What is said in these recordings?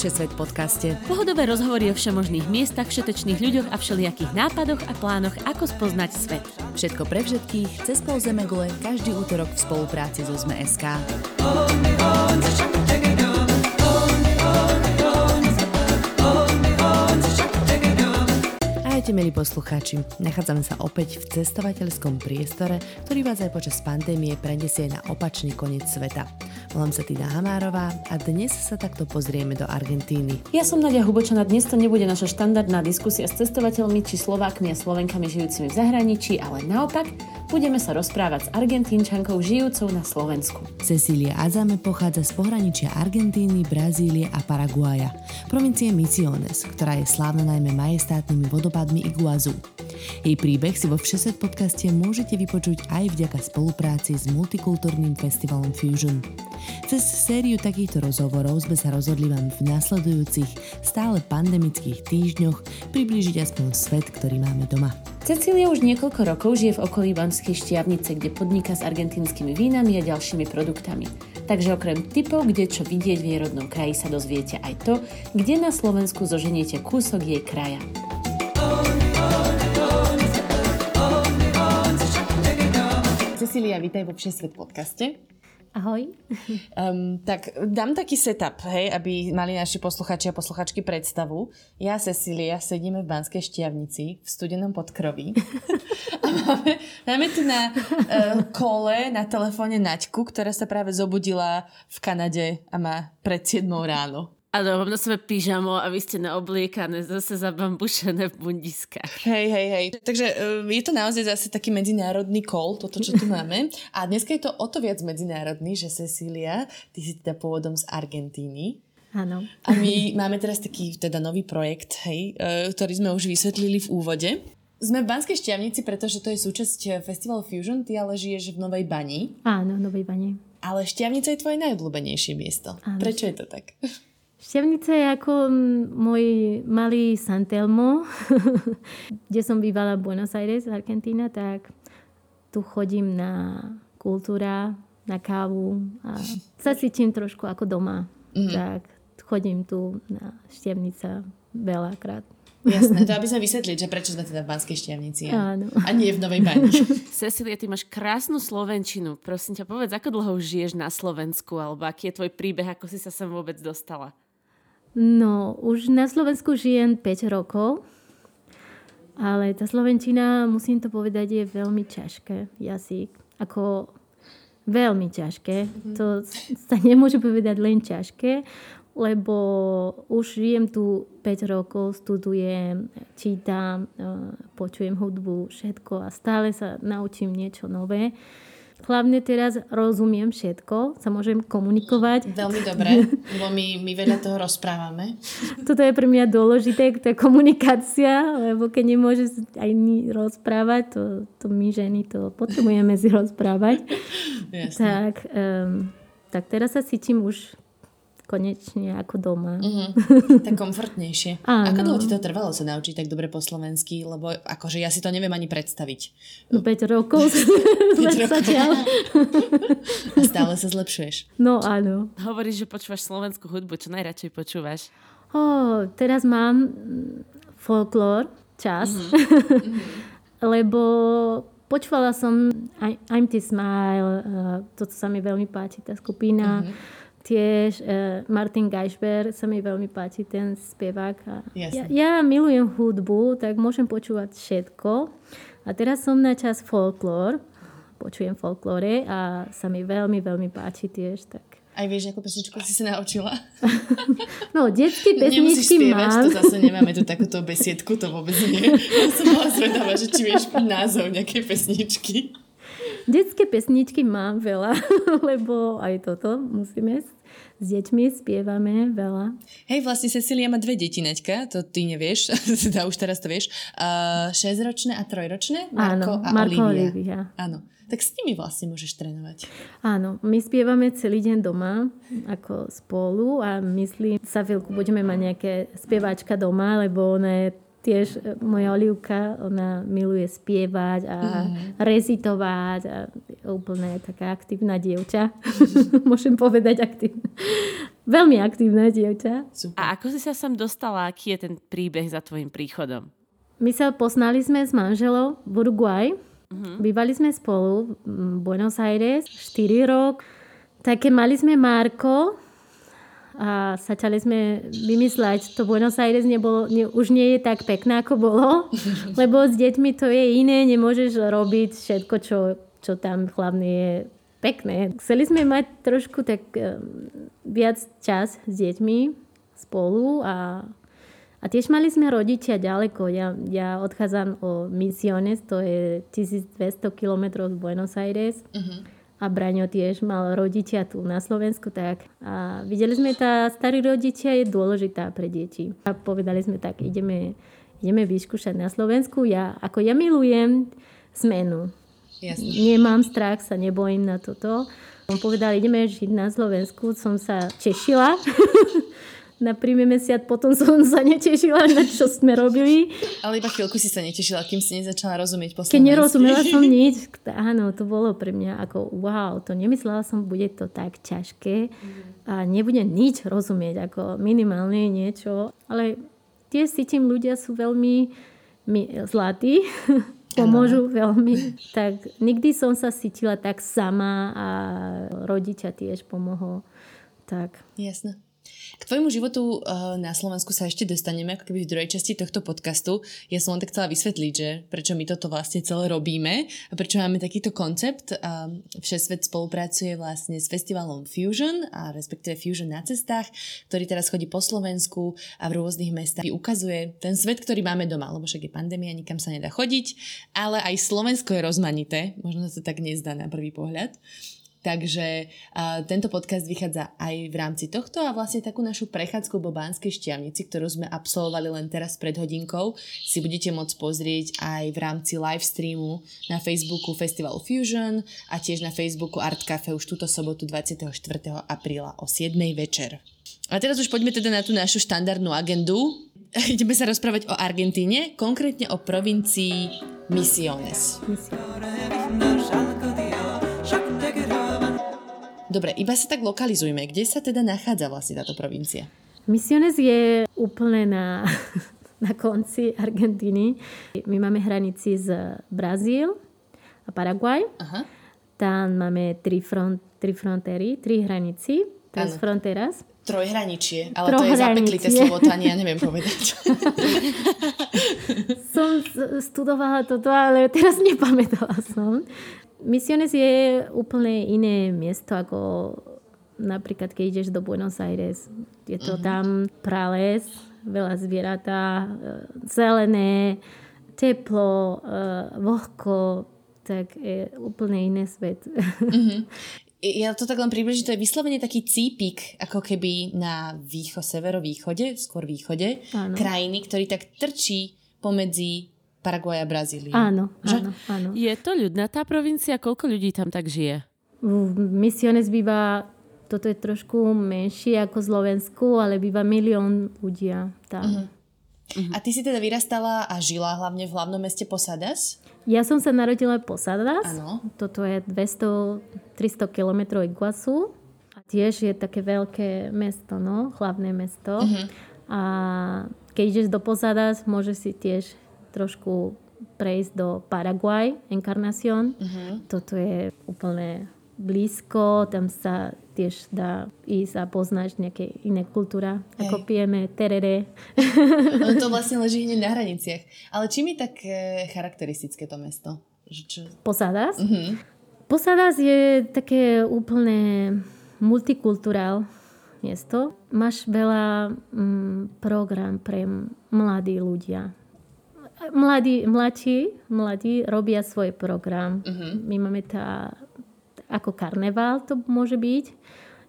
Všesvet podcaste. Pohodové rozhovory o všemožných miestach, všetečných ľuďoch a všelijakých nápadoch a plánoch, ako spoznať svet. Všetko pre všetkých, cez pol Zemegule, každý útorok v spolupráci so ZME.sk. Ahojte milí poslucháči, nachádzame sa opäť v cestovateľskom priestore, ktorý vás aj počas pandémie prenesie na opačný koniec sveta. Volám sa Tina Hamárová a dnes sa takto pozrieme do Argentíny. Ja som Nadia Hubočana, dnes to nebude naša štandardná diskusia s cestovateľmi či Slovákmi a Slovenkami žijúcimi v zahraničí, ale naopak budeme sa rozprávať s Argentínčankou žijúcou na Slovensku. Cecília Azame pochádza z pohraničia Argentíny, Brazílie a Paraguaja, provincie Misiones, ktorá je slávna najmä majestátnymi vodopádmi Iguazu. Jej príbeh si vo Všeset podcaste môžete vypočuť aj vďaka spolupráci s multikultúrnym festivalom Fusion. Cez sériu takýchto rozhovorov sme sa rozhodli vám v nasledujúcich stále pandemických týždňoch priblížiť aspoň svet, ktorý máme doma. Cecília už niekoľko rokov žije v okolí Banskej Štiavnice, kde podniká s argentínskymi vínami a ďalšími produktami. Takže okrem typov, kde čo vidieť v jej rodnom kraji sa dozviete aj to, kde na Slovensku zoženiete kúsok jej kraja. Cecília, vítaj vo Všesvet podcaste. Ahoj. Um, tak dám taký setup, hej, aby mali naši posluchači a posluchačky predstavu. Ja, Cecília, sedíme v Banskej Štiavnici v studenom podkroví. a máme, máme tu na uh, kole, na telefóne Naďku, ktorá sa práve zobudila v Kanade a má pred 7 ráno. Áno, mám na sebe pyžamo a vy ste naobliekané zase zabambušené v bundiskách. Hej, hej, hej. Takže uh, je to naozaj zase taký medzinárodný kol, toto, čo tu máme. A dneska je to o to viac medzinárodný, že Cecília, ty si teda pôvodom z Argentíny. Áno. A my máme teraz taký teda nový projekt, hej, uh, ktorý sme už vysvetlili v úvode. Sme v Banskej Šťavnici, pretože to je súčasť festivalu Fusion, ty ale žiješ v Novej Bani. Áno, Novej Bani. Ale Šťavnica je tvoje najobľúbenejšie miesto. Áno. Prečo je to tak? Šťavnica je ako môj malý Santelmo, kde som bývala v Buenos Aires, Argentina, tak tu chodím na kultúra, na kávu a sa cítim trošku ako doma. Mm-hmm. Tak chodím tu na Štiavnica veľakrát. Jasné, to aby sme vysvetliť, že prečo sme teda v Banskej Štiavnici a, Áno. a nie v Novej Bani. Cecilia, ty máš krásnu Slovenčinu. Prosím ťa, povedz, ako dlho už žiješ na Slovensku, alebo aký je tvoj príbeh, ako si sa sem vôbec dostala? No, už na Slovensku žijem 5 rokov, ale tá Slovenčina, musím to povedať, je veľmi ťažké jazyk. Ako veľmi ťažké. Mm-hmm. To sa nemôže povedať len ťažké, lebo už žijem tu 5 rokov, studujem, čítam, eh, počujem hudbu, všetko a stále sa naučím niečo nové. Hlavne teraz rozumiem všetko, sa môžem komunikovať. Veľmi dobre, lebo my, my veľa toho rozprávame. Toto je pre mňa dôležité, tá komunikácia, lebo keď nemôže aj rozprávať, to, to my ženy to potrebujeme si rozprávať. Jasne. Tak, um, tak teraz sa cítim už konečne ako doma. Uh-huh. Tak komfortnejšie. Áno. Ako dlho ti to trvalo sa naučiť tak dobre po slovensky? Lebo akože ja si to neviem ani predstaviť. 5 rokov. 5 rokov. A stále sa zlepšuješ. No áno. Hovoríš, že počúvaš slovenskú hudbu. Čo najradšej počúvaš? Oh, teraz mám folklór, čas. Uh-huh. Lebo počúvala som I'm the Smile, uh, toto sa mi veľmi páči, tá skupina. Uh-huh Tiež uh, Martin Geisber sa mi veľmi páči, ten spevák. A ja, ja milujem hudbu, tak môžem počúvať všetko. A teraz som na čas folklór, počujem folklóre a sa mi veľmi, veľmi páči tiež. Tak. Aj vieš, ako pesničku si sa naučila? no, detské pesničky spievať, mám. to zase nemáme tu takúto besiedku, to vôbec nie. Ja som bola zvedavá, že či vieš názov nejakej pesničky. Detské pesničky mám veľa, lebo aj toto musíme s deťmi spievame veľa. Hej, vlastne Cecilia má dve deti, Neďka, to ty nevieš, teda už teraz to vieš. Uh, šesťročné a trojročné? Marko Áno, a Marko Olivia. Olivia. Áno. Tak s nimi vlastne môžeš trénovať. Áno, my spievame celý deň doma ako spolu a myslím, sa chvíľku budeme mať nejaké spievačka doma, lebo ona je tiež e, moja Olivka, ona miluje spievať a mm. rezitovať a je úplne taká aktívna dievča. Môžem povedať aktívna. veľmi aktívne dievča. Super. A ako si sa sem dostala? Aký je ten príbeh za tvojim príchodom? My sa poznali sme s manželom v Uruguay. Uh-huh. Bývali sme spolu v Buenos Aires 4 rok. Také mali sme Marko, a začali sme vymysľať, to Buenos Aires nebolo, ne, už nie je tak pekné, ako bolo, lebo s deťmi to je iné, nemôžeš robiť všetko, čo, čo tam hlavne je pekné. Chceli sme mať trošku tak um, viac čas s deťmi spolu a, a tiež mali sme rodičia ďaleko. Ja, ja odchádzam o Misiones, to je 1200 km z Buenos Aires. Uh-huh a Braňo tiež mal rodičia tu na Slovensku, tak a videli sme, tá starý rodičia je dôležitá pre deti. A povedali sme tak, ideme, ideme vyskúšať na Slovensku. Ja, ako ja milujem zmenu. Jasne. Nemám strach, sa nebojím na toto. On povedal, ideme žiť na Slovensku. Som sa tešila. na prvý mesiac, potom som sa netešila, na čo sme robili. Ale iba chvíľku si sa netešila, kým si nezačala rozumieť po Keď nerozumela som nič, áno, to bolo pre mňa ako wow, to nemyslela som, bude to tak ťažké a nebudem nič rozumieť, ako minimálne niečo, ale tie cítim, ľudia sú veľmi mi, zlatí, pomôžu veľmi. Tak nikdy som sa cítila tak sama a rodičia tiež pomohol. Tak. Jasné. K tvojmu životu uh, na Slovensku sa ešte dostaneme, ako keby v druhej časti tohto podcastu. Ja som len tak chcela vysvetliť, že prečo my toto vlastne celé robíme a prečo máme takýto koncept. Uh, Všesvet spolupracuje vlastne s festivalom Fusion a respektíve Fusion na cestách, ktorý teraz chodí po Slovensku a v rôznych mestách ukazuje ten svet, ktorý máme doma, lebo však je pandémia, nikam sa nedá chodiť, ale aj Slovensko je rozmanité, možno sa to tak nezdá na prvý pohľad. Takže uh, tento podcast vychádza aj v rámci tohto a vlastne takú našu prechádzku po Banskej šťavnici, ktorú sme absolvovali len teraz pred hodinkou, si budete môcť pozrieť aj v rámci live streamu na Facebooku Festival Fusion a tiež na Facebooku Art Cafe už túto sobotu 24. apríla o 7. večer. A teraz už poďme teda na tú našu štandardnú agendu. Ideme sa rozprávať o Argentíne, konkrétne o provincii Misiones. Misiones. Dobre, iba sa tak lokalizujme. Kde sa teda nachádza vlastne táto provincia? Misiones je úplne na, na konci Argentíny. My máme hranici z Brazíl a Paraguaj. Aha. Tam máme tri, front, tri frontéry, tri hranici, tres fronteras. Trojhraničie, ale to je zapeklité slovo, to ani ja neviem povedať. som studovala toto, ale teraz nepamätala som. Misiones je úplne iné miesto ako napríklad keď ideš do Buenos Aires. Je to uh-huh. tam prales, veľa zvieratá, e, zelené, teplo, uh, vlhko, tak je úplne iný svet. Uh-huh. Ja to tak len približím, to je vyslovene taký cípik, ako keby na výcho, severovýchode, skôr východe, Áno. krajiny, ktorý tak trčí pomedzi Paraguay a Brazília. Áno, že? áno, áno. Je to ľudná tá provincia? Koľko ľudí tam tak žije? V Misiones býva, toto je trošku menšie ako Slovensku, ale býva milión ľudí tam. Uh-huh. Uh-huh. A ty si teda vyrastala a žila hlavne v hlavnom meste Posadas? Ja som sa narodila v Posadas. Áno. Toto je 200-300 km Iguazu. A tiež je také veľké mesto, no, hlavné mesto. Uh-huh. A keď ideš do Posadas, môžeš si tiež trošku prejsť do Paraguay, Encarnación. Uh-huh. Toto je úplne blízko, tam sa tiež dá ísť a poznáš nejaké iné kultúra, Hej. ako pijeme terere. No to vlastne leží hneď na hraniciach. Ale čím je tak e, charakteristické to mesto? Že čo? Posadas? Uh-huh. Posadas je také úplne multikulturál miesto. Máš veľa mm, program pre mladí ľudia mladí, mladší, mladí robia svoj program. Uh-huh. My máme tá, ako karneval to môže byť.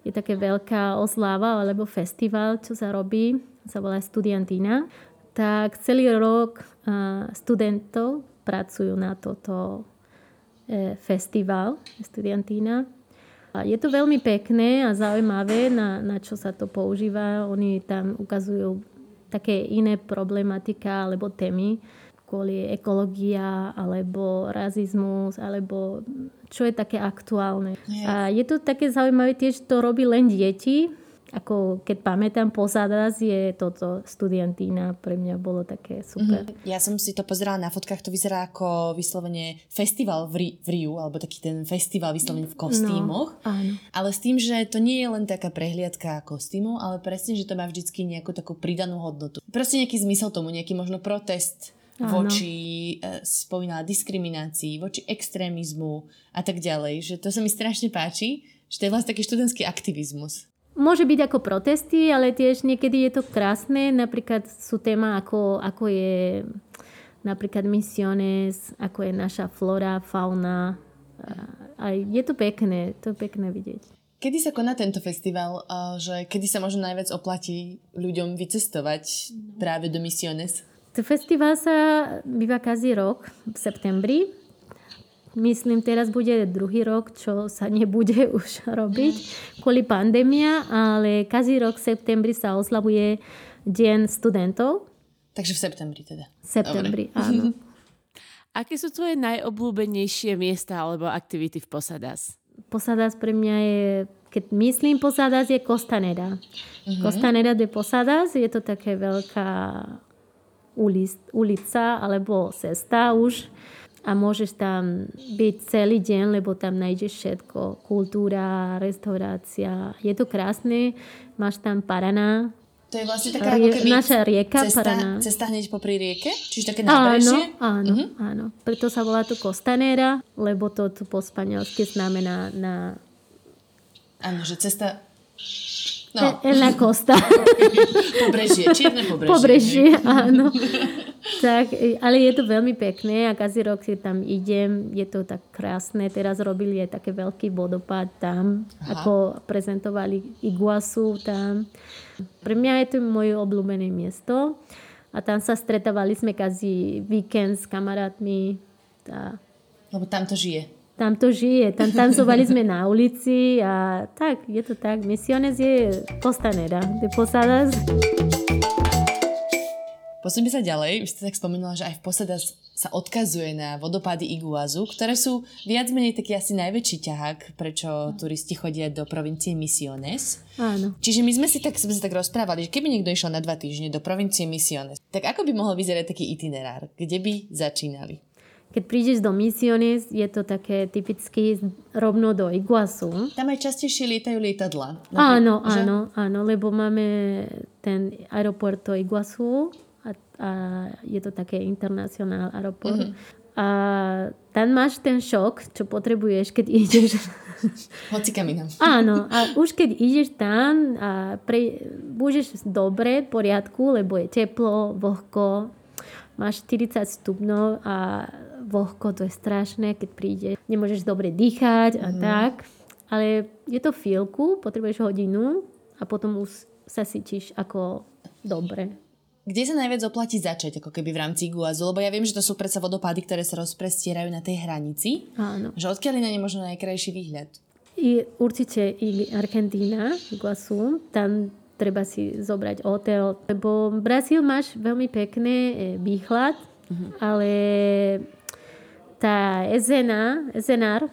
Je také veľká osláva alebo festival, čo sa robí, sa volá Studiantina. Tak celý rok studentov pracujú na toto uh, festival Studiantina. Je to veľmi pekné a zaujímavé, na, na čo sa to používa. Oni tam ukazujú také iné problematika alebo témy, kvôli ekológia alebo rasizmus, alebo čo je také aktuálne. Yes. A je to také zaujímavé, tiež to robí len deti ako keď pamätám Posadas, je toto studentína, pre mňa bolo také super. Mm-hmm. Ja som si to pozerala na fotkách, to vyzerá ako vyslovene festival v, Ri- v Riu, alebo taký ten festival vyslovene v kostýmoch. No, áno. Ale s tým, že to nie je len taká prehliadka kostýmov, ale presne, že to má vždycky nejakú takú pridanú hodnotu. Proste nejaký zmysel tomu, nejaký možno protest Áno. voči, e, spomínala, diskriminácii, voči extrémizmu a tak ďalej. Že to sa mi strašne páči, že to je vlastne taký študentský aktivizmus. Môže byť ako protesty, ale tiež niekedy je to krásne. Napríklad sú téma ako, ako je napríklad misiones, ako je naša flora, fauna. A je to pekné, to je pekné vidieť. Kedy sa koná tento festival, že kedy sa možno najviac oplatí ľuďom vycestovať práve do Misiones? To festival sa býva každý rok v septembri Myslím, teraz bude druhý rok, čo sa nebude už robiť kvôli pandémia, ale každý rok v septembri sa oslavuje Deň studentov. Takže v septembri teda. V septembri, Dobre. áno. Aké sú tvoje najobľúbenejšie miesta alebo aktivity v Posadas? Posadas pre mňa je, keď myslím Posadas, je Costanera. Uh-huh. Costanera de Posadas je to také veľká ulica alebo cesta už a môžeš tam byť celý deň, lebo tam nájdeš všetko. Kultúra, restaurácia. Je to krásne. Máš tam Paraná. To je vlastne taká Rie, ako keby naša rieka cesta, Paraná. Cesta hneď popri rieke? Čiže také nábrežie? Áno, áno, uh-huh. áno. Preto sa volá to Costanera, lebo to tu po španielsky znamená na... Áno, že cesta No. En la costa. pobrežie, čierne pobrežie. Pobrežie, áno. tak, ale je to veľmi pekné a každý rok si tam idem, je to tak krásne. Teraz robili aj také veľký vodopád tam, Aha. ako prezentovali Iguasu tam. Pre mňa je to moje obľúbené miesto a tam sa stretávali sme každý víkend s kamarátmi. Tá. Lebo tam to žije tam to žije. Tam tancovali sme na ulici a tak, je to tak. Misiones je Costanera de Posadas. Posuňme sa ďalej. Vy ste tak spomenula, že aj v Posadas sa odkazuje na vodopády Iguazu, ktoré sú viac menej taký asi najväčší ťahák, prečo turisti chodia do provincie Misiones. Áno. Čiže my sme si tak, sme sa tak rozprávali, že keby niekto išiel na dva týždne do provincie Misiones, tak ako by mohol vyzerať taký itinerár? Kde by začínali? Keď prídeš do Misiones, je to také typicky rovno do Iguasu. Tam aj častejšie lietajú lietadla. Áno, že? áno, áno, lebo máme ten aeroporto Iguasu a, a je to také internacionál aeroport. Uh-huh. A tam máš ten šok, čo potrebuješ, keď ideš. Hoci kam inám. Áno, a už keď ideš tam a pre, budeš dobre, v poriadku, lebo je teplo, vlhko, máš 40 stupňov a vlhko, to je strašné, keď príde, nemôžeš dobre dýchať a mm. tak. Ale je to chvíľku, potrebuješ hodinu a potom už sa cítiš ako dobre. Kde sa najviac oplatí začať, ako keby v rámci Guazu? Lebo ja viem, že to sú predsa vodopády, ktoré sa rozprestierajú na tej hranici. Áno. Že odkiaľ na ne možno najkrajší výhľad? I určite i Argentína, Iguazu, tam treba si zobrať hotel, lebo Brazíl máš veľmi pekný e, výhľad, uh-huh. ale tá Ezena, Ezenar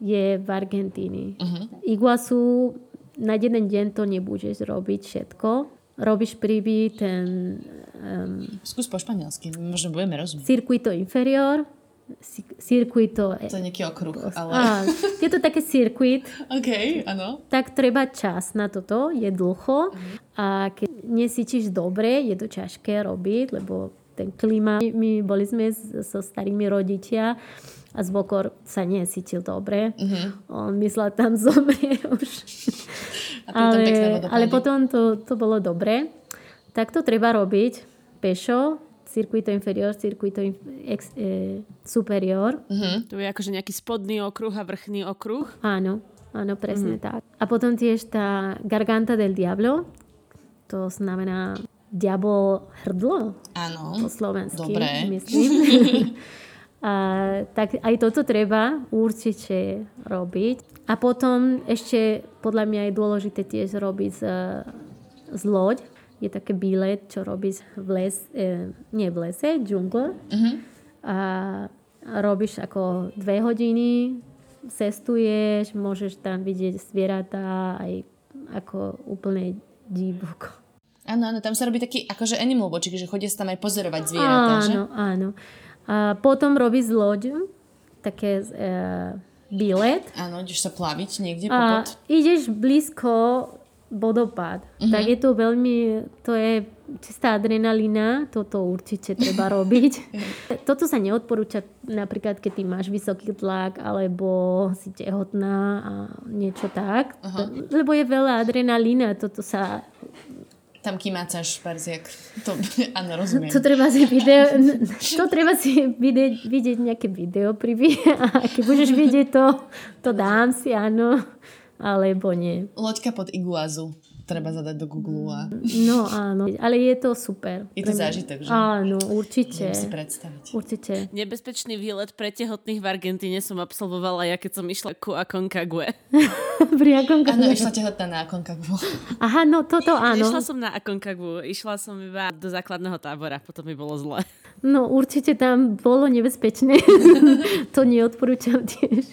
je v Argentíne. Uh-huh. Iguazu na jeden deň to nebudeš robiť všetko. Robíš príby ten... Um, Skús po španielsky, možno budeme rozumieť. Circuito inferior, circuito... To je nejaký okruh, ale... Á, je to také circuit. OK, áno. Tak treba čas na toto, je dlho. Uh-huh. A keď nesíčiš dobre, je to ťažké robiť, lebo ten klima. My boli sme so starými rodičia a zvokor sa nesítil dobre. Uh-huh. On myslel, tam zomrie už. ale, ale potom to, to bolo dobre. Tak to treba robiť pešo, circuito inferior, circuito ex, e, superior. Uh-huh. To je akože nejaký spodný okruh a vrchný okruh? Áno, áno, presne uh-huh. tak. A potom tiež tá Garganta del Diablo, to znamená diabol hrdlo. Áno. Po slovensky, Dobre. myslím. a, tak aj toto treba určite robiť. A potom ešte podľa mňa je dôležité tiež robiť z, z loď. Je také bílet, čo robíš v les, e, nie v lese, džungl. Uh-huh. A robíš ako dve hodiny, cestuješ, môžeš tam vidieť zvieratá, aj, ako úplne divoko. Áno, áno, tam sa robí taký akože animal watching, že chodia sa tam aj pozorovať zvieratá, áno, že? Áno, A potom robí z loď také uh, bilet. Áno, ideš sa plaviť niekde a popod. ideš blízko vodopád. Uh-huh. Tak je to veľmi, to je čistá adrenalina, toto určite treba robiť. toto sa neodporúča napríklad, keď ty máš vysoký tlak alebo si tehotná a niečo tak. Uh-huh. Lebo je veľa adrenalína, toto sa tam kymácaš parziak. To, áno, rozumiem. To treba si video, to treba si vidieť, vidieť nejaké video privie a keď budeš vidieť to, to dám si, áno, alebo nie. Loďka pod iguazu treba zadať do Google. A... No áno, ale je to super. Je to zážitok, že? Áno, určite. Viem si predstaviť. Určite. Nebezpečný výlet pre tehotných v Argentíne som absolvovala ja, keď som išla ku Akonkague. Pri Akonkague? Áno, išla tehotná na Akonkagu. Aha, no toto áno. Išla som na Akonkagu, išla som iba do základného tábora, potom mi bolo zle. No určite tam bolo nebezpečné. to neodporúčam tiež.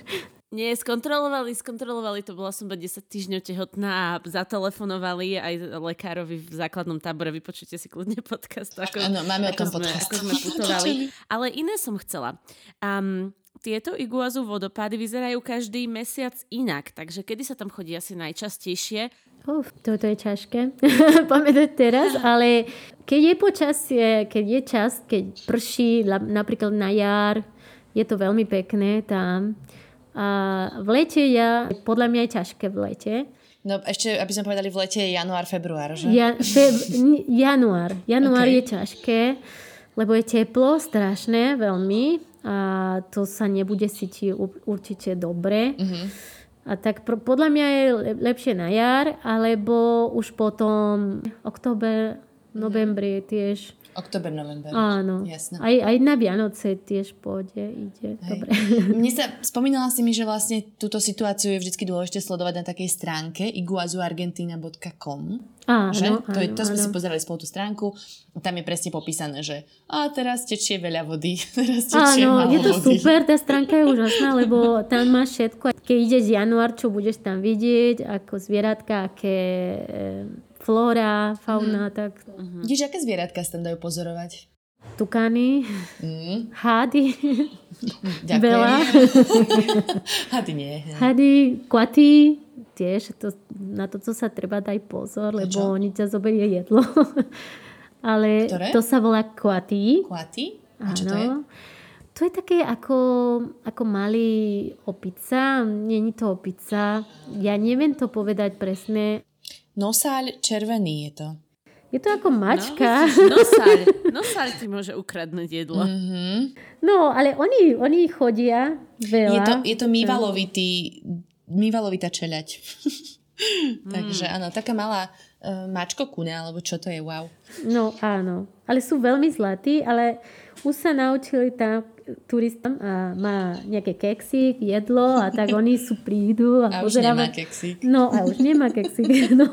Nie, skontrolovali, skontrolovali to, bola som iba 10 týždňov tehotná a zatelefonovali aj lekárovi v základnom tábore. Vypočujte si kľudne podcast. Ako, Áno, máme ako o tom sme, podcast. Ako sme putovali. Ale iné som chcela. Um, tieto iguazu vodopády vyzerajú každý mesiac inak, takže kedy sa tam chodí asi najčastejšie? Uf, toto je ťažké pamätať teraz, ale keď je počasie, keď je čas, keď prší, napríklad na jar, je to veľmi pekné tam. A v lete ja, podľa mňa je ťažké v lete. No ešte, aby sme povedali, v lete je január, február, že? Ja, feb, január. Január okay. je ťažké, lebo je teplo strašné veľmi a to sa nebude cítiť určite dobre. Uh-huh. A tak pro, podľa mňa je lepšie na jar, alebo už potom október, novembri tiež Oktober, november. Áno. Jasné. Aj, aj na Vianoce tiež pôjde, ide. Hej. Dobre. Mne sa, spomínala si mi, že vlastne túto situáciu je vždy dôležité sledovať na takej stránke iguazuargentina.com. Áno, že? áno, to, je, to áno. sme si pozerali spolu tú stránku. Tam je presne popísané, že a teraz tečie veľa vody. Teraz tečie Áno, je to vody. super, tá stránka je úžasná, lebo tam máš všetko. Keď ideš január, čo budeš tam vidieť, ako zvieratka, aké flóra, fauna, mm. tak... Uh-huh. Vidíš, aké zvieratka sa tam dajú pozorovať? Tukany, mm. hády, Ďakujem. veľa. Hady nie. Hady, kvaty, tiež, to, na to, co sa treba dať pozor, lebo čo? oni ťa zoberie jedlo. Ale Ktoré? to sa volá kvaty. Kvaty? A čo to je? To je také ako, ako malý opica. Není to opica. Ja neviem to povedať presne. Nosáľ červený je to. Je to ako mačka. No, nosáľ, nosáľ ti môže ukradnúť jedlo. Mm-hmm. No, ale oni, oni chodia veľa. Je to, je to mývalovitý, mývalovitá čeľať. Mm. Takže áno, taká malá uh, mačko kuna, alebo čo to je, wow. No áno, ale sú veľmi zlatí, ale už sa naučili tam turistom a má nejaké keksík, jedlo a tak oni sú prídu A a, už nemá keksík. No a už nemá keksík. No.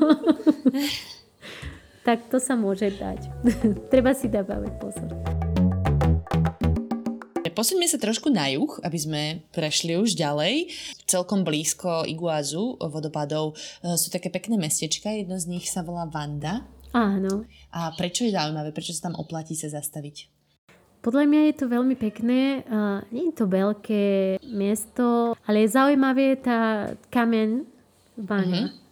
tak to sa môže dať. Treba si dávať pozor. Posuňme sa trošku na juh, aby sme prešli už ďalej. Celkom blízko Iguazu, vodopádov, e, sú také pekné mestečka. Jedno z nich sa volá Vanda. Áno. A prečo je zaujímavé? Prečo sa tam oplatí sa zastaviť? Podľa mňa je to veľmi pekné. Uh, nie je to veľké miesto, ale je zaujímavé tá kamen Vania. Uh-huh.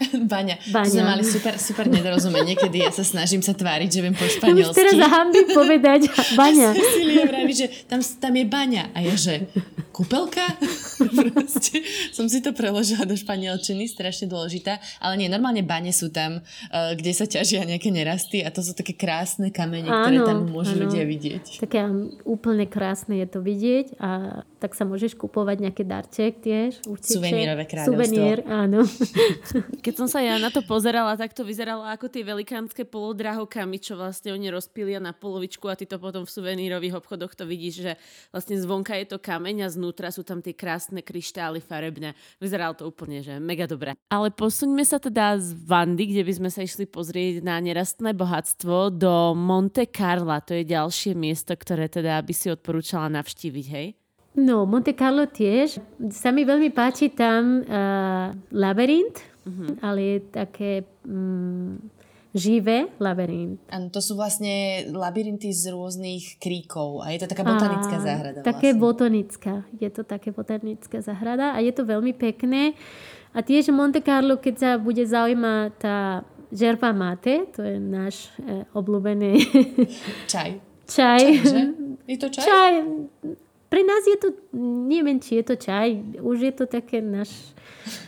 Baňa. Baňa. Sme mali super, super nedorozumenie, kedy ja sa snažím sa tváriť, že viem po španielsky. teraz hambím povedať Baňa. Cecilia vraví, že tam, tam je baňa. A ja, že kúpelka? Proste som si to preložila do španielčiny, strašne dôležitá. Ale nie, normálne bane sú tam, uh, kde sa ťažia nejaké nerasty a to sú také krásne kamene, ktoré Áno, tam môžu áno. ľudia vidieť. Také úplne krásne je to vidieť a tak sa môžeš kupovať nejaký darček tiež. Určite. Suvenírové kráľovstvo. Suvenír, áno. Keď som sa ja na to pozerala, tak to vyzeralo ako tie velikánske polodrahokamy, čo vlastne oni rozpília na polovičku a ty to potom v suvenírových obchodoch to vidíš, že vlastne zvonka je to kameň a znútra sú tam tie krásne kryštály farebné. Vyzeralo to úplne, že mega dobre. Ale posuňme sa teda z Vandy, kde by sme sa išli pozrieť na nerastné bohatstvo, do Monte Carla. To je ďalšie miesto, ktoré teda by si odporúčala navštíviť, hej? No, Monte Carlo tiež. Sa mi veľmi páči tam uh, labyrint. Uh-huh. Ale je také mm, živé labyrint. Áno, to sú vlastne labyrinty z rôznych kríkov a je to taká botanická a, záhrada. Také vlastne. botanická. Je to také botanická záhrada a je to veľmi pekné. A tiež Monte Carlo, keď sa bude zaujímať tá žerba mate, to je náš e, obľúbený Čaj. čaj. Čaj, že? Je to čaj? čaj. Pre nás je to, neviem, či je to čaj, už je to také náš,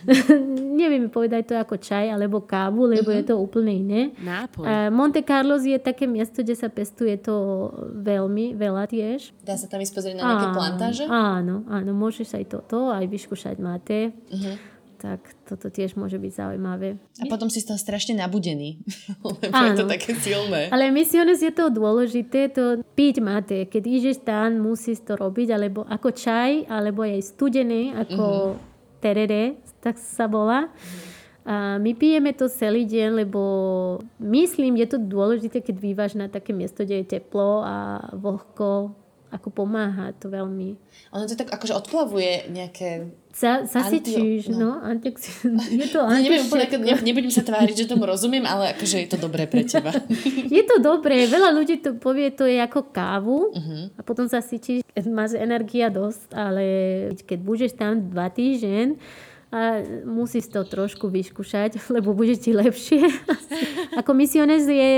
neviem povedať to ako čaj alebo kávu, lebo uh-huh. je to úplne iné. Nápoj. Monte Carlos je také miesto, kde sa pestuje to veľmi veľa tiež. Dá sa tam ísť pozrieť na nejaké plantáže? Áno, áno, môžeš aj toto, aj vyskúšať máte. Uh-huh. Tak toto tiež môže byť zaujímavé. A potom si z toho strašne nabudený, lebo je Áno. to také silné. Ale misiones je to dôležité, to piť máte. Keď ideš tam, musíš to robiť, alebo ako čaj, alebo aj studené, ako uh-huh. terere, tak sa volá. A my pijeme to celý deň, lebo myslím, je to dôležité, keď bývaš na také miesto, kde je teplo a vlhko, ako pomáha to veľmi. Ono to tak akože odplavuje nejaké... Za, zasyčíš, Antio- no. Antiox- je to No, neviem, úplne, ne, nebudem sa tváriť, že tomu rozumiem, ale akože je to dobré pre teba. Je to dobré, veľa ľudí to povie, to je ako kávu Uh-huh. a potom sa keď máš energia dosť, ale keď budeš tam dva týždeň, a musíš to trošku vyskúšať, lebo bude ti lepšie. ako misiones je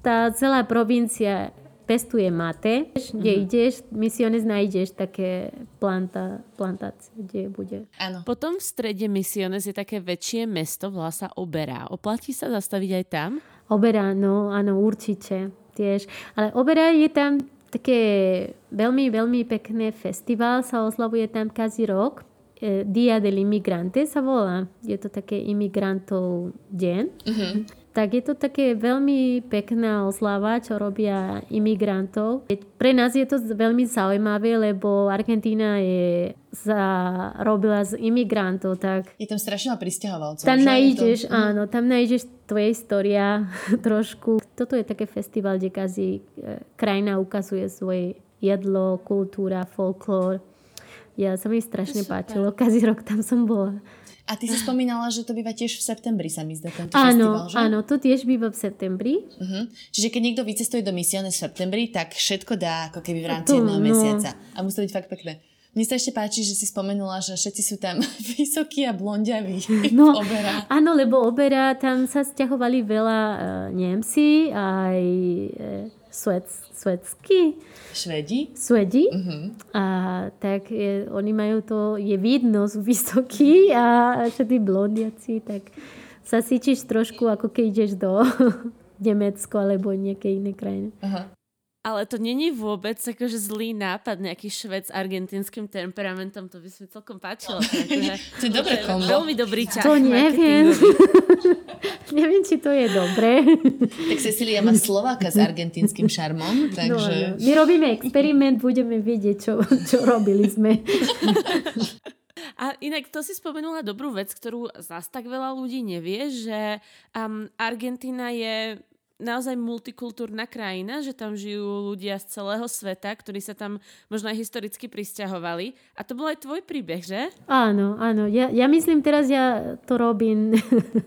tá celá provincia pestuje mate, kde Mhm. ideš, misiones nájdeš také planta, plantácie, kde bude. Áno. Potom v strede Misiones je také väčšie mesto, volá sa Oberá. Oplatí sa zastaviť aj tam? Oberá, no áno, určite tiež. Ale Oberá je tam také veľmi, veľmi pekné festival, sa oslavuje tam každý rok. E, Dia del Immigrante sa volá. Je to také imigrantov deň. Uh-huh. Tak je to také veľmi pekná oslava, čo robia imigrantov. Pre nás je to veľmi zaujímavé, lebo Argentína je zarobila z imigrantov, tak Je tam strašne veľa pristahovalcov. tam nájdeš, to... áno, tam nájdeš tvoje história trošku. Toto je také festival, kde každý e, krajina ukazuje svoje jedlo, kultúra, folklór. Ja sa mi strašne páčilo, každý rok tam som bola. A ty si spomínala, že to býva tiež v septembri, sa mi zdá tento festival, Áno, že? áno, to tiež býva v septembri. Uh-huh. Čiže keď niekto vycestuje do Misiones v septembri, tak všetko dá ako keby v rámci To, jedného no. mesiaca. A musí to byť fakt pekné. Mne sa ešte páči, že si spomenula, že všetci sú tam vysokí a blondiaví No. oberá. Áno, lebo Oberá, tam sa stiahovali veľa uh, Nemci, aj uh, Suec, Suecky, Švedi. Suedi. Uh-huh. A tak je, oni majú to, je vidno, sú vysokí a všetci blondiaci, tak sa cítiš trošku ako keď ideš do Nemecko alebo nejaké iné krajiny. Uh-huh. Ale to není vôbec akože zlý nápad, nejaký švec s argentínskym temperamentom, to by sa mi celkom páčilo. Akože, To je dobré kombo. Veľmi dobrý ťah. To neviem. neviem, či to je dobré. Tak Cecilia má Slováka s argentínskym šarmom, No, takže... áno. My robíme experiment, budeme vedieť, čo, čo robili sme. A inak to si spomenula dobrú vec, ktorú zas tak veľa ľudí nevie, že um, Argentína je naozaj multikultúrna krajina, že tam žijú ľudia z celého sveta, ktorí sa tam možno aj historicky pristahovali. A to bol aj tvoj príbeh, že? Áno, áno. Ja, ja myslím, teraz ja to robím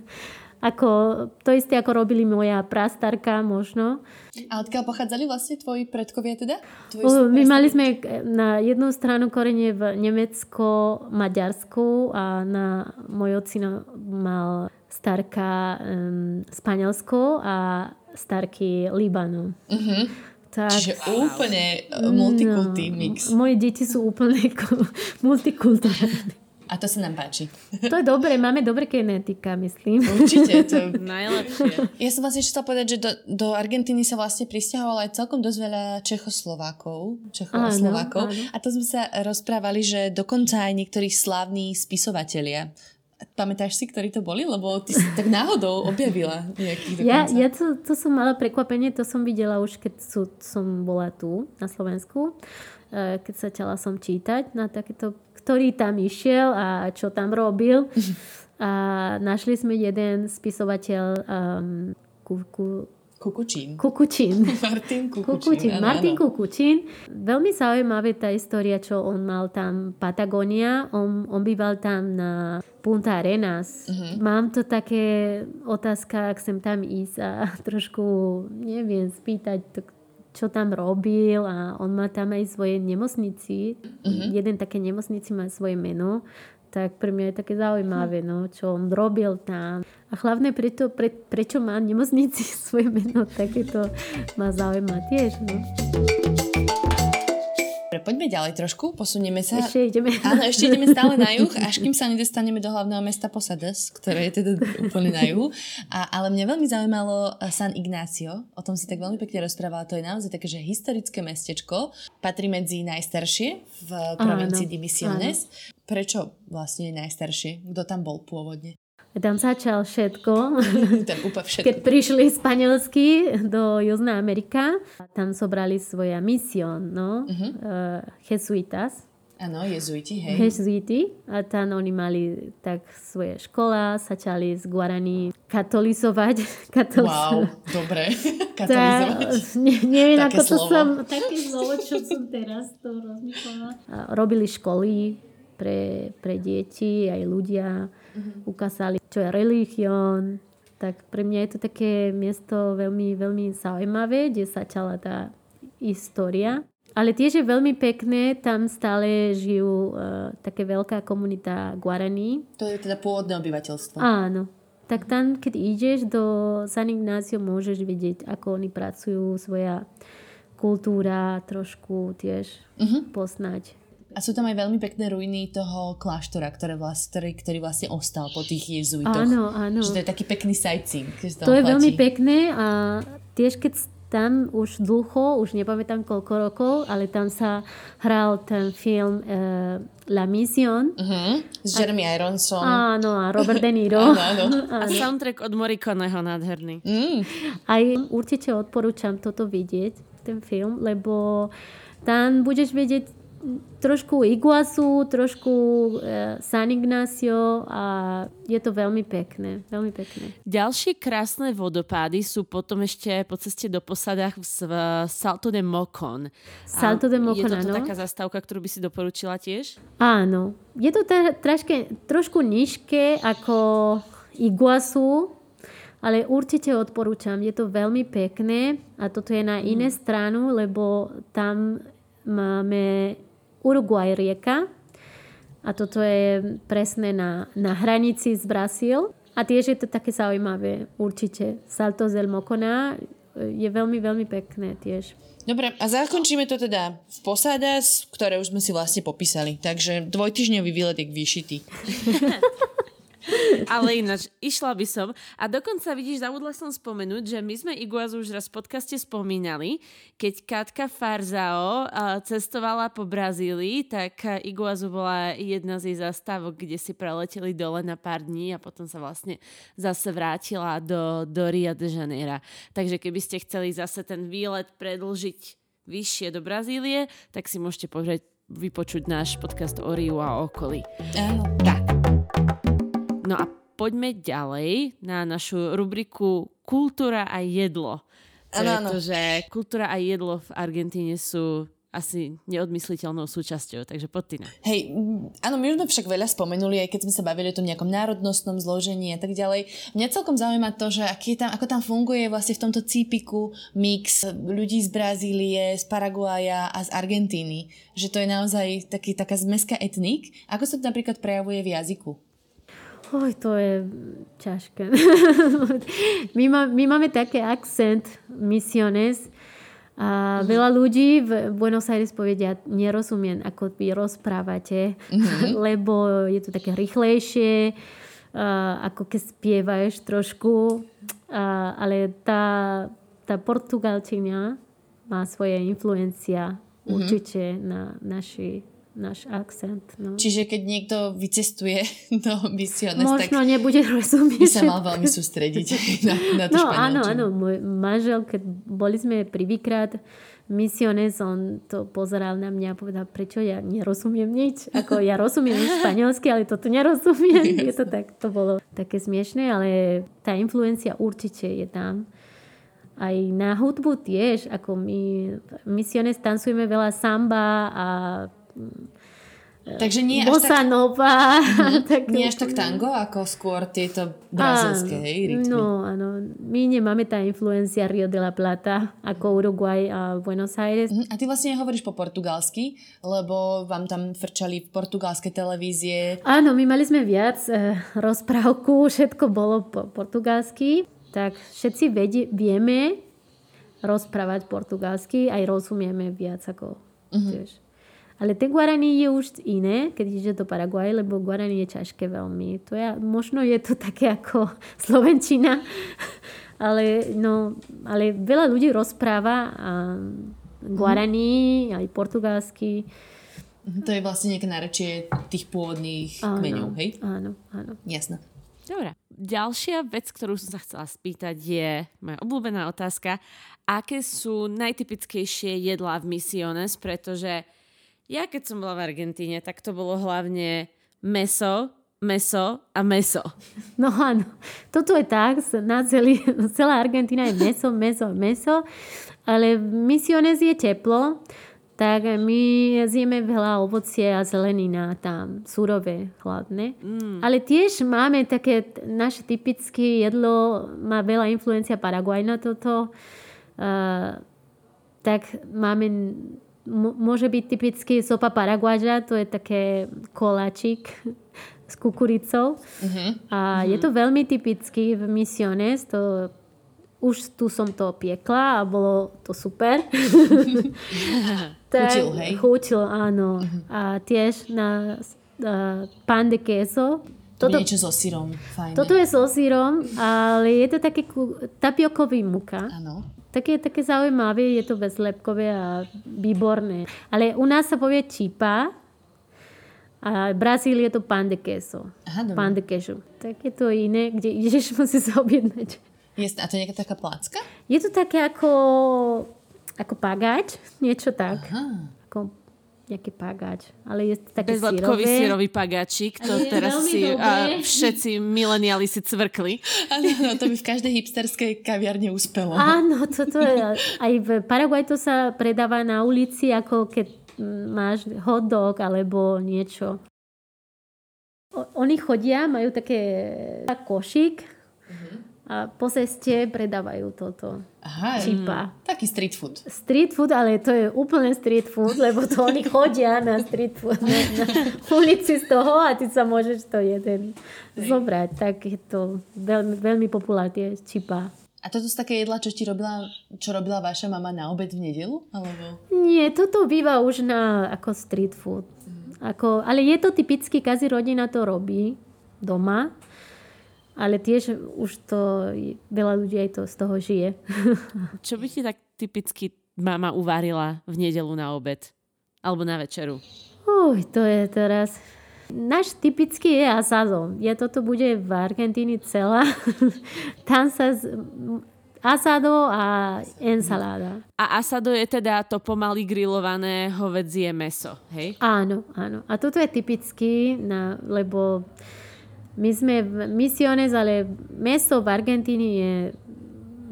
ako, to isté, ako robili moja prastarka možno. A odkiaľ pochádzali vlastne tvoji predkovia teda? Tvoji My mali sme na jednu stranu korene v Nemecko, Maďarsku a na môj ocino mal starka um, Španielsko a starky Libanu. Mhm. Tak, Čiže úplne uh, multikulty mix. Moje deti sú úplne multikulturálne. A to sa nám páči. To je dobre, máme dobre genetika, myslím. Určite. To... Najlepšie. Ja som vlastne chcela povedať, že do, do Argentíny sa vlastne pristahovalo aj celkom dosť veľa Čechoslovákov. Čechoslovákov. Áno, áno. A to sme sa rozprávali, že dokonca aj niektorí slávni spisovatelia. Pamätáš si, ktorí to boli? Lebo ty si tak náhodou objavila nejakých Ja, dokonca. ja to, to som mala prekvapenie, to som videla už, keď sú, som bola tu na Slovensku, eh, keď začala som čítať na takéto, ktorý tam išiel a čo tam robil. A našli sme jeden spisovateľ um, ku, ku, Kukučín. Kukučín. Martin Kukučín. Kukučín. áno, Martin áno. Kukučín. Veľmi zaujímavé tá história, čo on mal tam Patagonia. On, on býval tam na Punta Arenas. Mhm. Mám to také otázka, ak chcem tam ísť a trošku, neviem, spýtať, to, čo tam robil a on má tam aj svoje nemocnici. Mhm. Jeden také nemocnici má svoje meno. Tak pre mňa je také zaujímavé, no, čo on robil tam. A hlavne preto, pre, prečo má nemocnici svoje meno, tak je to ma zaujíma tiež. No. Dobre, poďme ďalej trošku, posunieme sa. Ešte ideme. Áno, ešte ideme stále na juh, až kým sa nedostaneme do hlavného mesta Posadas, ktoré je teda úplne na juhu. A, ale mňa veľmi zaujímalo eh, San Ignacio, o tom si tak veľmi pekne rozprávala, to je naozaj také, že historické mestečko, patrí medzi najstaršie v provincii Divisiones. Prečo vlastne je najstaršie? Kto tam bol pôvodne? Tam začal všetko. Tam úplne všetko. Keď prišli Španielsky do Južná Amerika, tam sobrali svoja misión, no, uh-huh. uh, jesuitas, Áno, jezuiti, hej. jesuiti. A tam oni mali tak svoje škola, začali z Guarani katolizovať. Wow, katolizovať. dobre. Tá, Katolizovať. ne, neviem, Také ako to slovo. som, také slovo, čo som teraz to rozmýšľala. Robili školy pre, pre deti, aj ľudia. Mhm. Ukázali, čo je religión. Tak pre mňa je to také miesto veľmi, veľmi zaujímavé, kde začala tá história. Ale tiež je veľmi pekné, tam stále žijú uh, také veľká komunita Guarani. To je teda pôvodné obyvateľstvo. Áno. Tak tam, keď ideš do San Ignacio, môžeš vidieť, ako oni pracujú, svoja kultúra trošku tiež Mhm. poznať. A sú tam aj veľmi pekné ruiny toho kláštora, ktoré vlast, ktorý, ktorý vlastne ostal po tých jezuitoch. Áno, áno. Že to je taký pekný sightseeing. To je platí. veľmi pekné a tiež keď tam už dlho, už nepamätám koľko rokov, ale tam sa hral ten film uh, La Mission. Uh-huh. S Jeremy Ironsom. Áno, a Robert De Niro. Áno, áno. A soundtrack od Morikoneho nádherný. Mm. Aj určite odporúčam toto vidieť, ten film, lebo tam budeš vedieť trošku Iguazu, trošku e, San Ignacio a je to veľmi pekné, veľmi pekné. Ďalšie krásne vodopády sú potom ešte po ceste do posadách v v Salto de Mocon. Salto de Mocon, Je to áno. taká zastávka, ktorú by si doporučila tiež? Áno, je to tra- tražke, trošku nížke ako Iguazu, ale určite odporúčam, je to veľmi pekné a toto je na iné stranu, lebo tam máme Uruguay rieka a toto je presne na, na hranici s Brazíl. A tiež je to také zaujímavé, určite. Salto del Mocona je veľmi, veľmi pekné tiež. Dobre, a zakončíme to teda v Posadas, ktoré už sme si vlastne popísali. Takže dvojtyžňový výlet je vyšitý. Ale ináč, išla by som. A dokonca vidíš, zabudla som spomenúť, že my sme Iguazu už raz v podcaste spomínali. Keď Katka Farzao cestovala po Brazílii, tak Iguazu bola jedna z jej zastávok, kde si preleteli dole na pár dní a potom sa vlastne zase vrátila do, do Rio de Janeiro. Takže keby ste chceli zase ten výlet predlžiť vyššie do Brazílie, tak si môžete pozrieť, vypočuť náš podcast o Riu a okolí. Áno. No a poďme ďalej na našu rubriku Kultúra a jedlo. Pretože kultúra a jedlo v Argentíne sú asi neodmysliteľnou súčasťou, takže poď Tina. Hej, mm, áno, my už sme však veľa spomenuli, aj keď sme sa bavili o tom nejakom národnostnom zložení a tak ďalej. Mňa celkom zaujíma to, že aký tam, ako tam funguje vlastne v tomto cípiku mix ľudí z Brazílie, z Paraguaja a z Argentíny. Že to je naozaj taký, taká zmeska etník. Ako sa to napríklad prejavuje v jazyku? Oj, to je ťažké. my, má, my máme také akcent misiones a veľa ľudí v Buenos Aires povedia, nerozumiem, ako vy rozprávate, lebo je to také rýchlejšie, a ako keď spievaš trošku, a, ale tá, tá portugalčina má svoje influencia určite na naši, náš akcent. No. Čiže keď niekto vycestuje do misiones, tak Možno nebude rozumieť. by sa mal veľmi sústrediť na, na tú No áno, áno, môj manžel, keď boli sme prvýkrát misiones, on to pozeral na mňa a povedal, prečo ja nerozumiem nič. Ako ja rozumiem španielsky, ale toto nerozumiem. Je to tak, to bolo také smiešné, ale tá influencia určite je tam. aj na hudbu tiež, ako my misione tancujeme veľa samba a Takže nie až tak... Nova. Mm-hmm. tak, nie až tak tango, ako skôr tieto brazilské hej, rytmy. No, áno. My nemáme tá influencia Rio de la Plata, ako Uruguay a Buenos Aires. Mm-hmm. A ty vlastne hovoríš po portugalsky, lebo vám tam frčali portugalské televízie. Áno, my mali sme viac e, rozprávku, všetko bolo po portugalsky. Tak všetci vedie, vieme rozprávať portugalsky, aj rozumieme viac ako mm-hmm. tiež. Ale tie Guarani je už iné, keď ide do Paraguaj, lebo Guarani je ťažké veľmi. To je, možno je to také ako Slovenčina, ale, no, ale veľa ľudí rozpráva a Guarani, mm. aj portugalsky. To je vlastne nejaké narečie tých pôvodných áno, kmeňov, hej? Áno, áno. Jasné. Dobre. Ďalšia vec, ktorú som sa chcela spýtať, je moja obľúbená otázka. Aké sú najtypickejšie jedlá v Misiones? Pretože ja keď som bola v Argentíne, tak to bolo hlavne meso, meso a meso. No áno, toto je tak, na celý, celá Argentína je meso, meso, meso, ale v Misiones je teplo, tak my zjeme veľa ovocie a zelenina tam, surové, hladné. Mm. Ale tiež máme také, naše typické jedlo má veľa influencia Paraguaj na toto. Uh, tak máme môže byť typický sopa paraguaja, to je také koláčik s kukuricou. Uh-huh. A uh-huh. je to veľmi typický v Misiones, to už tu som to piekla a bolo to super. tak, chutil, hej? Chutil, áno. Uh-huh. A tiež na uh, pan de queso. Toto, niečo so sírom, fajn. Toto je so sírom, ale je to také tapiokový muka. Áno. Také, také zaujímavé, je to bezlepkové a výborné. Ale u nás sa povie čipa, a v Brazílii je to pan de queso. Aha, Pan de queso. Tak je to iné, kde ideš, musí sa objednať. Je, a to je nejaká taká plácka? Je to také ako, ako pagáč, niečo tak. Aha. Ako nejaký pagáč, ale je taký Bezlepkový sírový pagáčik, to je teraz si a všetci mileniali si cvrkli. Áno, no, to by v každej hipsterskej kaviarne uspelo. Áno, toto je, aj v Paraguaj to sa predáva na ulici, ako keď máš hot dog alebo niečo. O, oni chodia, majú také košík, a po ceste predávajú toto. Aha, čipa. Taký street food. Street food, ale to je úplne street food, lebo to oni chodia na street food na, na ulici z toho a ty sa môžeš to jeden zobrať. Tak je to veľmi, veľmi populárne čipa. A toto sú také jedla, čo ti robila, čo robila vaša mama na obed v nedelu? Alebo... Nie, toto býva už na ako street food. Mm. Ako, ale je to typicky, každý rodina to robí doma ale tiež už to veľa ľudí aj to z toho žije. Čo by ti tak typicky mama uvarila v nedelu na obed? Alebo na večeru? Uj, to je teraz... Náš typický je asado. Ja toto bude v Argentíne celá. Tam sa z... asado a ensalada. A asado je teda to pomaly grillované hovedzie meso, hej? Áno, áno. A toto je typický, na, lebo my sme Misiones, ale meso v Argentíne je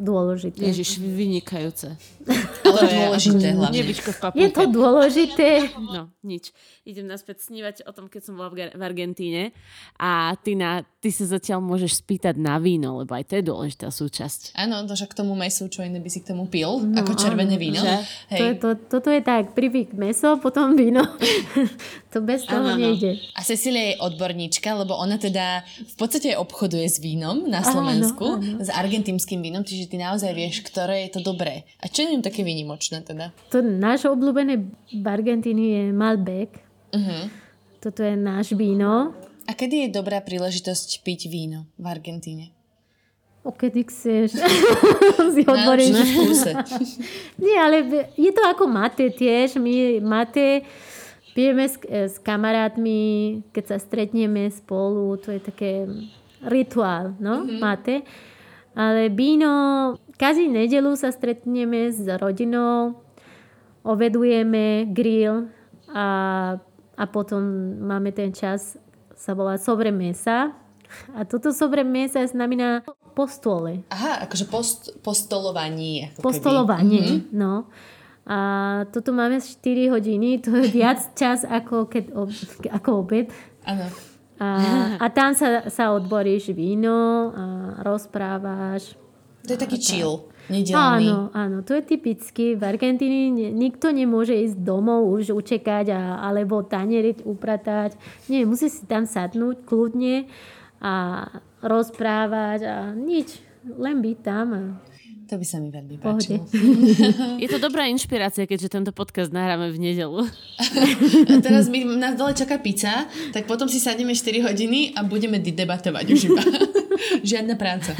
dôležité. Ježiš, vynikajúce. Ale to je dôležité hlavne. Je to dôležité. No, nič. Idem naspäť snívať o tom, keď som bola v, v Argentíne a ty, na, ty sa zatiaľ môžeš spýtať na víno, lebo aj to je dôležitá súčasť. Áno, to však k tomu mesu, čo iné by si k tomu pil, no, ako červené víno. Že? Hej. To, to, toto je tak, prvý meso, potom víno. to bez toho ano, nejde. A Cecilia je odborníčka, lebo ona teda v podstate obchoduje s vínom na Slovensku, ano, ano. s argentínskym vínom, čiže ty naozaj vieš, ktoré je to dobré. A čo je také výnimočné teda? To naše obľúbené v Argentíne je Malbec. Uh-huh. Toto je náš víno. A kedy je dobrá príležitosť piť víno v Argentíne? O kedy chceš. si odboríš. Nie, ale je to ako mate tiež. My mate pijeme s, s kamarátmi, keď sa stretneme spolu. To je také rituál, no, mm-hmm. mate. Ale víno, každý nedelu sa stretneme s rodinou, ovedujeme grill a a potom máme ten čas, sa volá sobremesa. A toto sobremesa znamená po stole. Aha, akože post, postolovaní. Ako Postolovanie, mm-hmm. no. A toto máme 4 hodiny, to je viac čas ako, keď, ako obed. Áno. A, a tam sa, sa odboríš víno a rozprávaš. To je taký chill. Nedelný. Áno, áno, to je typicky. V Argentíne nikto nemôže ísť domov už učekať a, alebo tanieriť, upratať. Nie, musí si tam sadnúť kľudne a rozprávať a nič. Len byť tam a to by sa mi veľmi páčilo. Je to dobrá inšpirácia, keďže tento podcast nahráme v nedelu. A teraz mi na dole čaká pizza, tak potom si sadneme 4 hodiny a budeme debatovať už iba. Žiadna práca.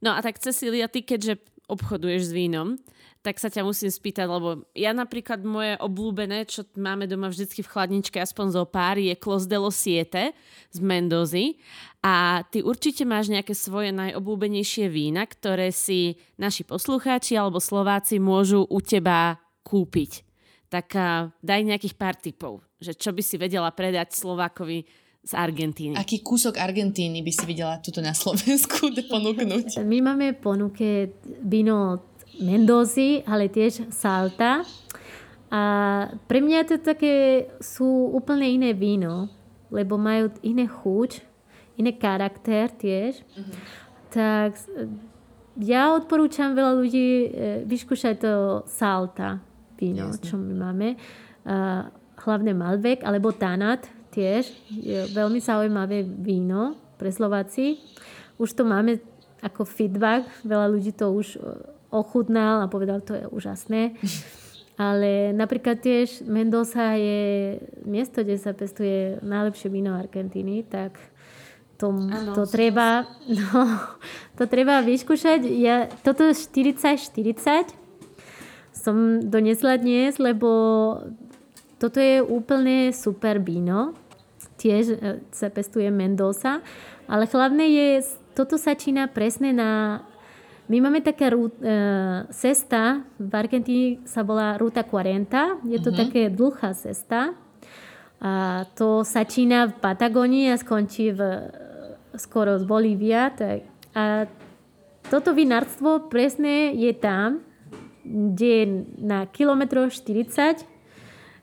No a tak Cecília, ty keďže obchoduješ s vínom, tak sa ťa musím spýtať, lebo ja napríklad moje obľúbené, čo máme doma vždycky v chladničke, aspoň zo pár, je Clos de los Siete z Mendozy. A ty určite máš nejaké svoje najobľúbenejšie vína, ktoré si naši poslucháči alebo Slováci môžu u teba kúpiť. Tak daj nejakých pár tipov, že čo by si vedela predať Slovákovi z Argentíny. Aký kúsok Argentíny by si videla tuto na Slovensku ponúknuť? My máme ponuke víno Mendozy, ale tiež Salta. A pre mňa to také sú úplne iné víno, lebo majú iné chuť, iný charakter tiež. Mm-hmm. Tak ja odporúčam veľa ľudí e, vyskúšať to Salta víno, Jasne. čo my máme. Uh, hlavne Malbec alebo Tanat tiež. Je veľmi zaujímavé víno pre Slováci. Už to máme ako feedback. Veľa ľudí to už ochutnal a povedal, to je úžasné. Ale napríklad tiež Mendoza je miesto, kde sa pestuje najlepšie víno Argentíny, tak to, ano, to treba no, to treba vyskúšať. Ja, toto 40-40 som donesla dnes, lebo toto je úplne super víno. Tiež e, sa pestuje Mendoza. Ale hlavne je, toto začína presne na my máme taká rú, e, cesta, v Argentíne sa volá Ruta 40, je to uh-huh. také dlhá cesta. A to začína v Patagónii a skončí v, skoro z Bolívia. Tak, a toto vinárstvo presne je tam, kde je na kilometro 40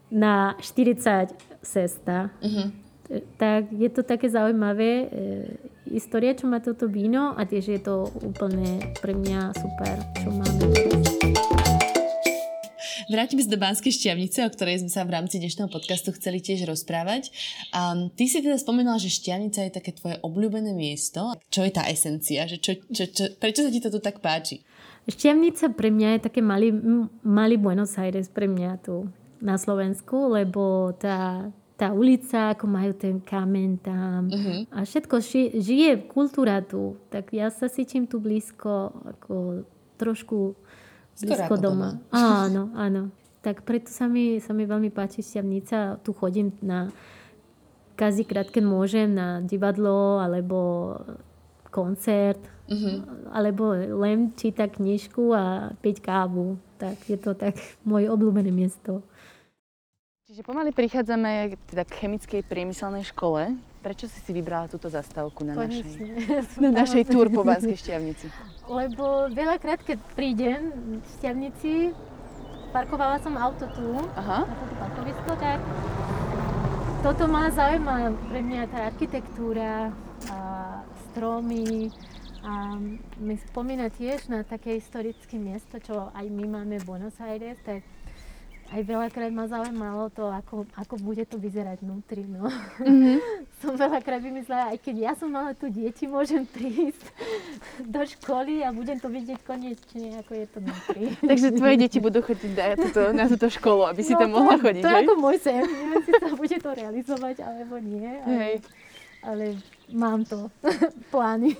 na 40 cesta. Uh-huh. Tak je to také zaujímavé. E, história, čo má toto víno a tiež je to úplne pre mňa super, čo máme Vrátim sa do Banskej šťavnice, o ktorej sme sa v rámci dnešného podcastu chceli tiež rozprávať. Um, ty si teda spomínala, že šťavnica je také tvoje obľúbené miesto. Čo je tá esencia? Že čo, čo, čo, prečo sa ti to tu tak páči? Šťavnica pre mňa je také malý, malý Buenos Aires pre mňa tu na Slovensku, lebo tá, tá ulica, ako majú ten kameň tam uh-huh. a všetko ži, žije kultúra tu. Tak ja sa cítim tu blízko, ako trošku blízko doma. doma. Áno, áno. Tak preto sa mi, sa mi veľmi páči Šťavnica. Tu chodím na každýkrát, keď môžem, na divadlo alebo koncert, uh-huh. alebo len čítať knižku a piť kávu. Tak je to tak moje obľúbené miesto. Čiže pomaly prichádzame teda k chemickej priemyselnej škole. Prečo si si vybrala túto zastávku na našej, na našej túr po Banskej šťavnici? Lebo veľakrát, keď prídem v šťavnici, parkovala som auto tu, Aha. na toto parkovisko, tak toto ma zaujíma pre mňa tá architektúra, a stromy, a mi spomína tiež na také historické miesto, čo aj my máme v Buenos Aires, tak aj veľakrát ma zaujímalo to, ako, ako bude to vyzerať vnútri. No. Mm-hmm. som veľakrát vymyslela, aj keď ja som mala tu deti, môžem prísť do školy a budem to vidieť konečne, ako je to vnútri. Takže tvoje deti budú chodiť na túto, na túto školu, aby si no, tam mohla chodiť, To je ako môj sen, neviem, či sa bude to realizovať, alebo nie. Ale... Hej ale mám to, plány.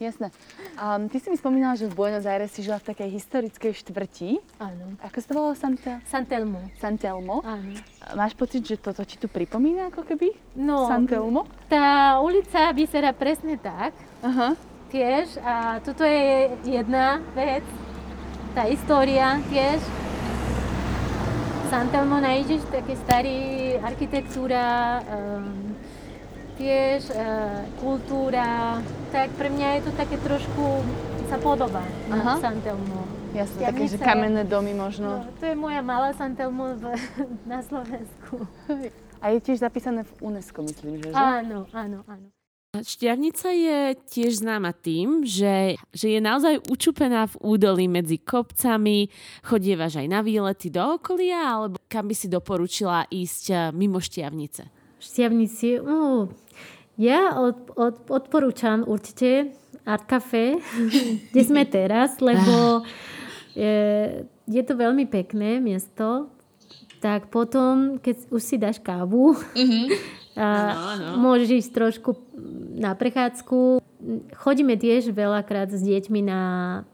Jasné. Um, ty si mi spomínala, že v Buenos Aires si žila v takej historickej štvrti. Áno. Ako sa to volalo? Santa? Santelmo. Santelmo. Áno. Máš pocit, že toto ti tu pripomína ako keby? No, Santelmo? tá ulica vyzerá presne tak. Aha. Tiež. A toto je jedna vec. Tá história tiež. Santelmo nájdeš také starý architektúra, um, tiež e, kultúra, tak pre mňa je to také trošku sa podobá na Santelmo. Jasne, také, že kamenné domy možno. No, to je moja malá Santelmo v, na Slovensku. A je tiež zapísané v UNESCO, myslím, že? Áno, áno, áno. Šťavnica je tiež známa tým, že, že je naozaj učupená v údolí medzi kopcami. Chodievaš aj na výlety do okolia, alebo kam by si doporučila ísť eh, mimo Šťavnice? Šťavnici, uh, ja od, od, odporúčam určite Art Café, kde sme teraz, lebo je, je to veľmi pekné miesto. Tak potom, keď už si dáš kávu, mm-hmm. a ano, ano. môžeš ísť trošku na prechádzku. Chodíme tiež veľakrát s deťmi na,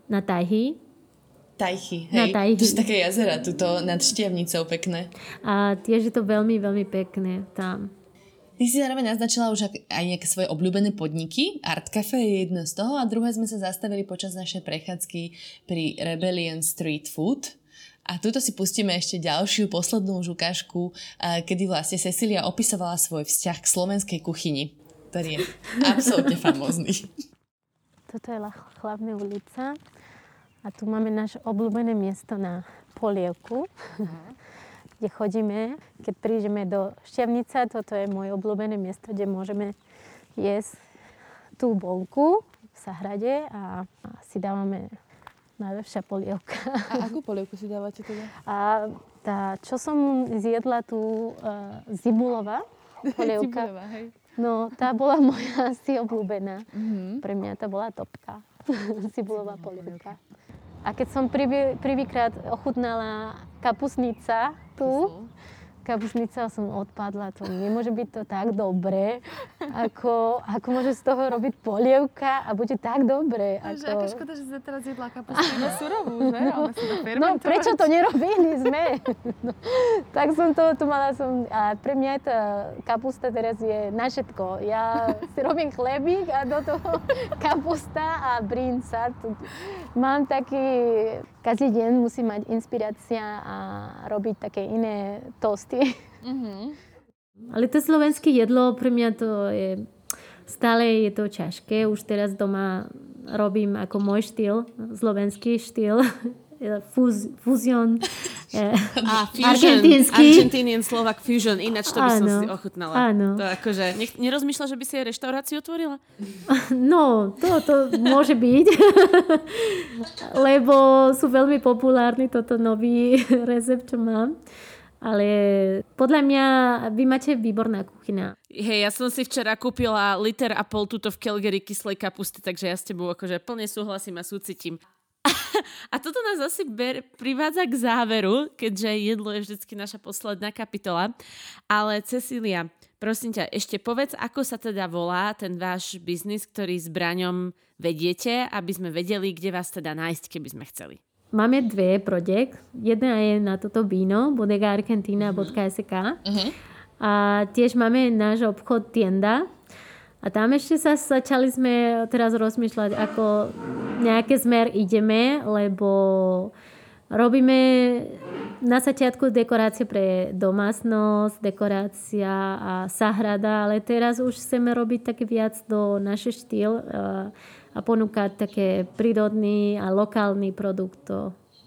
na tajhy. Tajchy, hej. Na tajhy. To sú také jazera, tuto nad Štiavnicou pekné. A tiež je to veľmi, veľmi pekné tam. Ty si zároveň naznačila už aj nejaké svoje obľúbené podniky. Art Cafe je jedno z toho a druhé sme sa zastavili počas našej prechádzky pri Rebellion Street Food. A tuto si pustíme ešte ďalšiu, poslednú žukášku, kedy vlastne Cecilia opisovala svoj vzťah k slovenskej kuchyni ktorý je absolútne famózny. Toto je hlavná ulica a tu máme naše obľúbené miesto na polievku, uh-huh. Kde chodíme. Keď prídeme do Šťavnica, toto je moje obľúbené miesto, kde môžeme jesť tú bolku v Sahrade a, a si dávame najlepšia polievka. A akú polievku si dávate teda? A tá, čo som zjedla tu, uh, Zibulova polievka. Zibulova, hej. No, tá bola moja asi obľúbená. Mm-hmm. Pre mňa to bola topka. Cibulová polievka. A keď som prvýkrát ochutnala kapusnica tu, kapusnica som odpadla, to nemôže byť to tak dobré, ako, ako môže z toho robiť polievka a bude tak dobré. Ako... Aká škoda, že sme teraz jedla kapustinu surovú, že? no prečo to nerobili sme? no, tak som to tu mala som, a pre mňa tá kapusta teraz je na všetko. Ja si robím chlebík a do toho kapusta a brinca. Mám taký, každý deň musím mať inspirácia a robiť také iné tosty Mm-hmm. Ale to slovenské jedlo pre mňa to je stále je to ťažké. Už teraz doma robím ako môj štýl, slovenský štýl, fúz, fuzion, eh, a fusion, argentínsky. Argentinian Slovak fusion, ináč to by áno, som si ochutnala. Áno. To akože, ne, nerozmýšľa, že by si aj reštauráciu otvorila? No, to, to môže byť. Lebo sú veľmi populárni toto nový recept, čo mám. Ale podľa mňa vy máte výborná kuchyňa. Hej, ja som si včera kúpila liter a pol tuto v Calgary kyslej kapusty, takže ja s tebou akože plne súhlasím a súcitím. A toto nás asi ber, privádza k záveru, keďže jedlo je vždycky naša posledná kapitola. Ale Cecília, prosím ťa, ešte povedz, ako sa teda volá ten váš biznis, ktorý s Braňom vediete, aby sme vedeli, kde vás teda nájsť, keby sme chceli. Máme dve projekt. Jedna je na toto víno, bodegaargentina.sk. Uh-huh. A tiež máme náš obchod Tienda. A tam ešte sa začali sme teraz rozmýšľať, ako nejaké smer ideme, lebo robíme na začiatku dekorácie pre domácnosť, dekorácia a sahrada, ale teraz už chceme robiť také viac do našej štýl. A ponúkať také prírodný a lokálny produkt.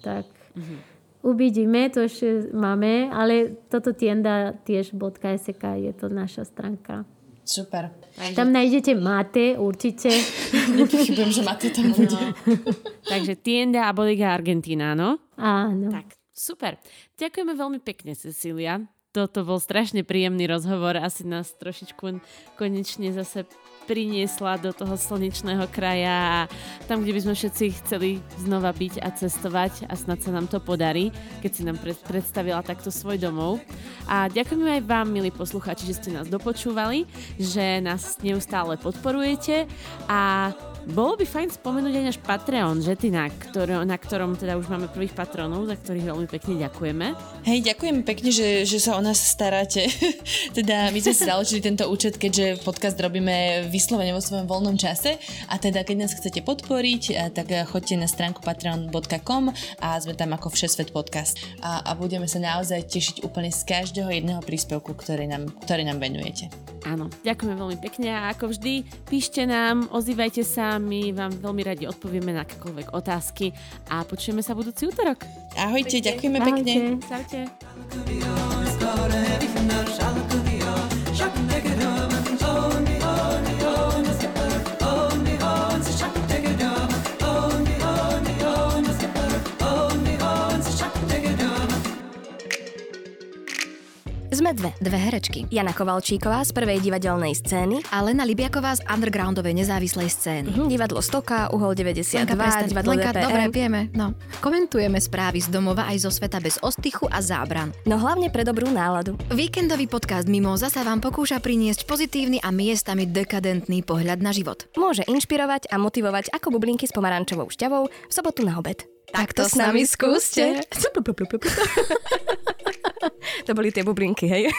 Tak mm-hmm. uvidíme, to ešte máme, ale toto tienda tiež .sk je to naša stránka. Super. Takže... Tam nájdete mate, určite. Nepochybujem, že mate tam bude. No. Takže tienda a bodega Argentina, no? Áno. Tak, super. Ďakujeme veľmi pekne, Cecília toto bol strašne príjemný rozhovor. Asi nás trošičku konečne zase priniesla do toho slnečného kraja a tam, kde by sme všetci chceli znova byť a cestovať a snad sa nám to podarí, keď si nám predstavila takto svoj domov. A ďakujeme aj vám, milí poslucháči, že ste nás dopočúvali, že nás neustále podporujete a bolo by fajn spomenúť aj náš Patreon, že ty na, ktor- na ktorom teda už máme prvých patronov, za ktorých veľmi pekne ďakujeme. Hej, ďakujem pekne, že, že sa o nás staráte. teda my sme si založili tento účet, keďže podcast robíme vyslovene vo svojom voľnom čase a teda keď nás chcete podporiť, tak choďte na stránku patreon.com a sme tam ako Všesvet podcast a, a budeme sa naozaj tešiť úplne z každého jedného príspevku, ktorý nám, ktorý nám venujete. Áno, ďakujeme veľmi pekne a ako vždy, píšte nám, ozývajte sa, my vám veľmi radi odpovieme na akékoľvek otázky a počujeme sa budúci útorok. Ahojte, ďakujeme pekne. Čaute. Sme dve, dve herečky. Jana Kovalčíková z prvej divadelnej scény a Lena Libiaková z undergroundovej nezávislej scény. Mhm, divadlo Stoka, Uhol 92, Lenka, prestaň, divadlo Lenka, DPM. dobre, vieme. No. Komentujeme správy z domova aj zo sveta bez ostychu a zábran. No hlavne pre dobrú náladu. Víkendový podcast Mimo zasa vám pokúša priniesť pozitívny a miestami dekadentný pohľad na život. Môže inšpirovať a motivovať ako bublinky s pomarančovou šťavou v sobotu na obed. Tak to s nami skúste. to boli tie bublinky, hej?